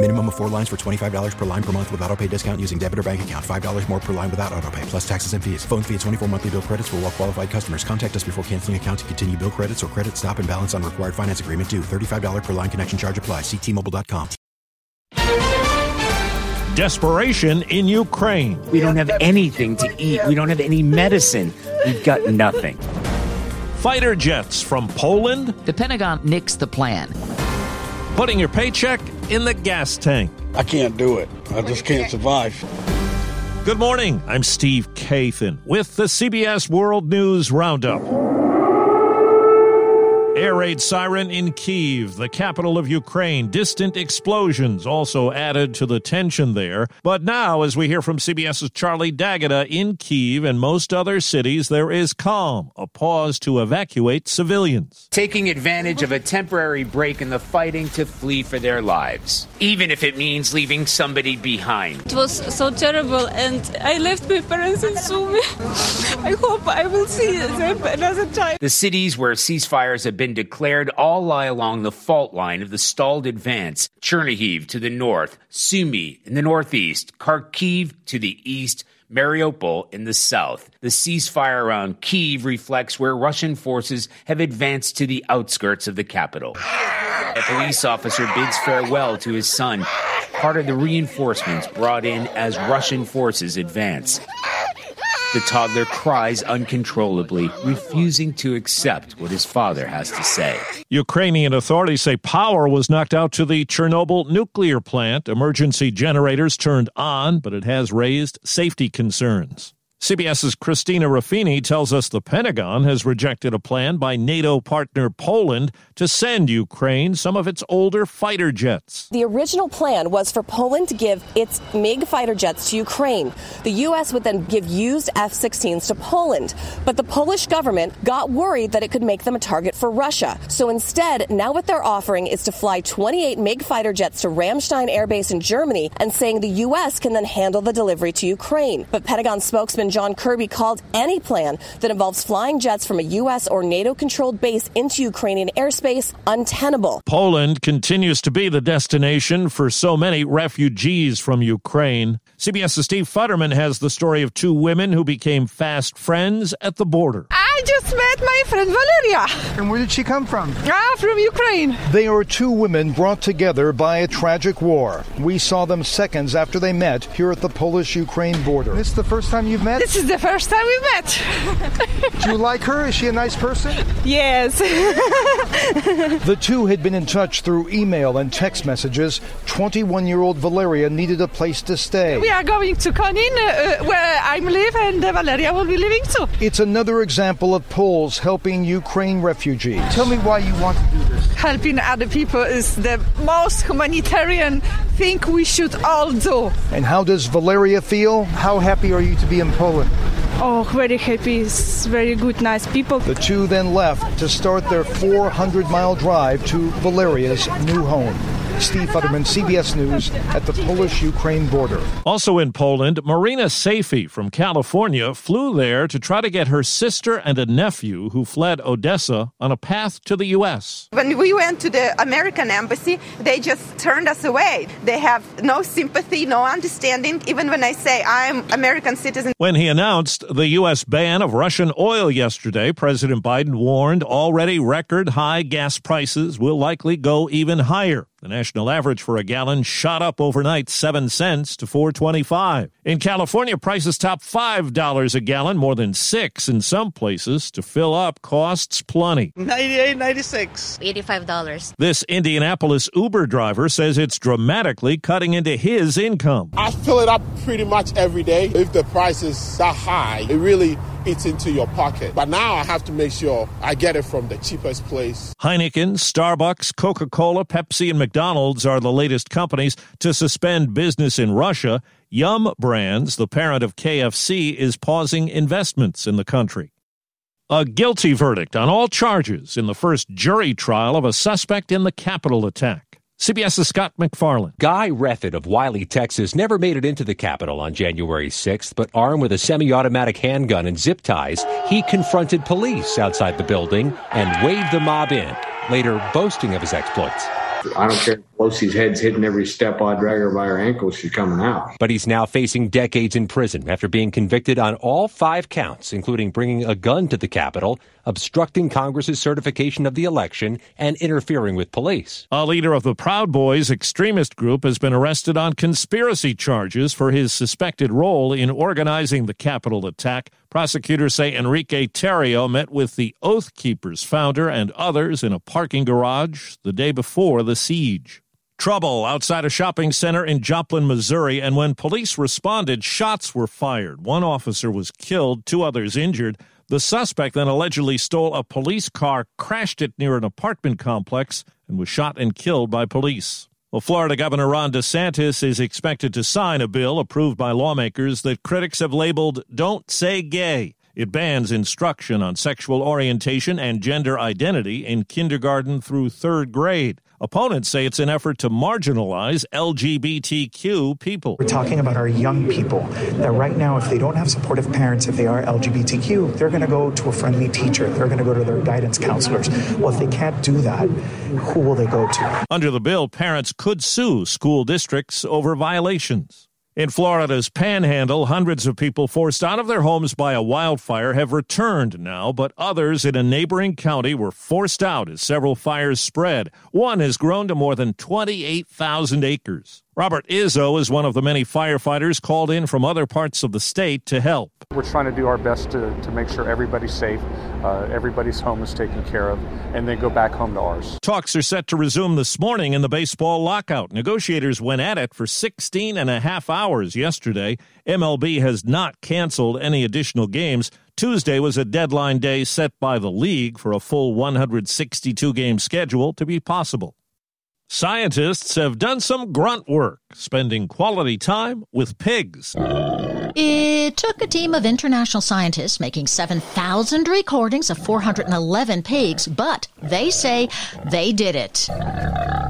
Minimum of four lines for $25 per line per month with auto pay discount using debit or bank account. $5 more per line without auto pay, plus taxes and fees. Phone fee at 24 monthly bill credits for all well qualified customers. Contact us before canceling account to continue bill credits or credit stop and balance on required finance agreement due. $35 per line connection charge apply. Ctmobile.com. Desperation in Ukraine. We don't have anything to eat. We don't have any medicine. We've got nothing. Fighter jets from Poland. The Pentagon nixed the plan. Putting your paycheck in the gas tank. I can't do it. I just can't survive. Good morning. I'm Steve Kathan with the CBS World News Roundup. Air raid siren in Kiev, the capital of Ukraine. Distant explosions also added to the tension there. But now, as we hear from CBS's Charlie D'Agata in Kiev and most other cities, there is calm, a pause to evacuate civilians. Taking advantage of a temporary break in the fighting to flee for their lives, even if it means leaving somebody behind. It was so terrible, and I left my parents in Sumy. I hope I will see them another time. The cities where ceasefires have been declared all lie along the fault line of the stalled advance. Chernihiv to the north, Sumy in the northeast, Kharkiv to the east, Mariupol in the south. The ceasefire around Kiev reflects where Russian forces have advanced to the outskirts of the capital. A police officer bids farewell to his son, part of the reinforcements brought in as Russian forces advance. The toddler cries uncontrollably, refusing to accept what his father has to say. Ukrainian authorities say power was knocked out to the Chernobyl nuclear plant. Emergency generators turned on, but it has raised safety concerns. CBS's Christina Ruffini tells us the Pentagon has rejected a plan by NATO partner Poland to send Ukraine some of its older fighter jets. The original plan was for Poland to give its MiG fighter jets to Ukraine. The U.S. would then give used F 16s to Poland. But the Polish government got worried that it could make them a target for Russia. So instead, now what they're offering is to fly 28 MiG fighter jets to Ramstein Air Base in Germany and saying the U.S. can then handle the delivery to Ukraine. But Pentagon spokesman John Kirby called any plan that involves flying jets from a U.S. or NATO controlled base into Ukrainian airspace untenable. Poland continues to be the destination for so many refugees from Ukraine. CBS's Steve Futterman has the story of two women who became fast friends at the border. I just met my friend Valeria. And where did she come from? Ah, from Ukraine. They are two women brought together by a tragic war. We saw them seconds after they met here at the Polish Ukraine border. This is the first time you've met? This is the first time we met. Do you like her? Is she a nice person? Yes. the two had been in touch through email and text messages. 21 year old Valeria needed a place to stay. We are going to Konin, uh, where I live, and uh, Valeria will be living too. It's another example of Poles helping Ukraine refugees. Tell me why you want to do this. Helping other people is the most humanitarian thing we should all do. And how does Valeria feel? How happy are you to be in Poland? Oh, very happy. It's very good, nice people. The two then left to start their 400 mile drive to Valeria's new home. Steve Futterman, CBS News, at the Polish Ukraine border. Also in Poland, Marina Safi from California flew there to try to get her sister and a nephew who fled Odessa on a path to the U.S. When we went to the American embassy, they just turned us away. They have no sympathy, no understanding, even when I say I'm American citizen. When he announced the U.S. ban of Russian oil yesterday, President Biden warned already record high gas prices will likely go even higher. The national average for a gallon shot up overnight 7 cents to 4.25. In California, prices top $5 a gallon, more than 6 in some places. To fill up costs plenty. 98, 96. $85. This Indianapolis Uber driver says it's dramatically cutting into his income. I fill it up pretty much every day. If the price is that high, it really eats into your pocket. But now I have to make sure I get it from the cheapest place. Heineken, Starbucks, Coca Cola, Pepsi, and McDonald's are the latest companies to suspend business in Russia. Yum Brands, the parent of KFC, is pausing investments in the country. A guilty verdict on all charges in the first jury trial of a suspect in the Capitol attack. CBS's Scott MacFarlane. Guy Reffitt of Wylie, Texas, never made it into the Capitol on January 6th, but armed with a semi automatic handgun and zip ties, he confronted police outside the building and waved the mob in, later boasting of his exploits. I don't care if Pelosi's head's hitting every step I drag her by her ankles, she's coming out. But he's now facing decades in prison after being convicted on all five counts, including bringing a gun to the Capitol, obstructing Congress's certification of the election, and interfering with police. A leader of the Proud Boys extremist group has been arrested on conspiracy charges for his suspected role in organizing the Capitol attack. Prosecutors say Enrique Tarrio met with the Oath Keepers founder and others in a parking garage the day before the siege. Trouble outside a shopping center in Joplin, Missouri, and when police responded, shots were fired. One officer was killed, two others injured. The suspect then allegedly stole a police car, crashed it near an apartment complex, and was shot and killed by police. Well, Florida Governor Ron DeSantis is expected to sign a bill approved by lawmakers that critics have labeled Don't Say Gay. It bans instruction on sexual orientation and gender identity in kindergarten through third grade. Opponents say it's an effort to marginalize LGBTQ people. We're talking about our young people that right now, if they don't have supportive parents, if they are LGBTQ, they're going to go to a friendly teacher. They're going to go to their guidance counselors. Well, if they can't do that, who will they go to? Under the bill, parents could sue school districts over violations. In Florida's panhandle, hundreds of people forced out of their homes by a wildfire have returned now, but others in a neighboring county were forced out as several fires spread. One has grown to more than 28,000 acres. Robert Izzo is one of the many firefighters called in from other parts of the state to help. We're trying to do our best to, to make sure everybody's safe, uh, everybody's home is taken care of, and then go back home to ours. Talks are set to resume this morning in the baseball lockout. Negotiators went at it for 16 and a half hours yesterday. MLB has not canceled any additional games. Tuesday was a deadline day set by the league for a full 162 game schedule to be possible. Scientists have done some grunt work, spending quality time with pigs. It took a team of international scientists making 7,000 recordings of 411 pigs, but they say they did it.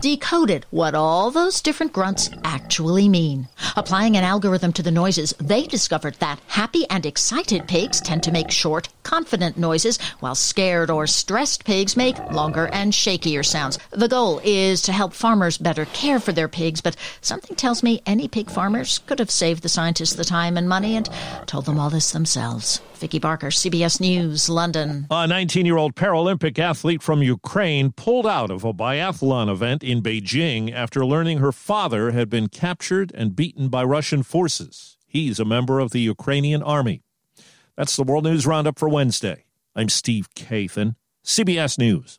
Decoded what all those different grunts actually mean. Applying an algorithm to the noises, they discovered that happy and excited pigs tend to make short, confident noises, while scared or stressed pigs make longer and shakier sounds. The goal is to help farmers better care for their pigs, but something tells me any pig farmers could have saved the scientists the time and money and told them all this themselves. Vicki Barker, CBS News, London. A 19 year old Paralympic athlete from Ukraine pulled out of a biathlon event in Beijing after learning her father had been captured and beaten by Russian forces. He's a member of the Ukrainian army. That's the World News Roundup for Wednesday. I'm Steve Kathan, CBS News.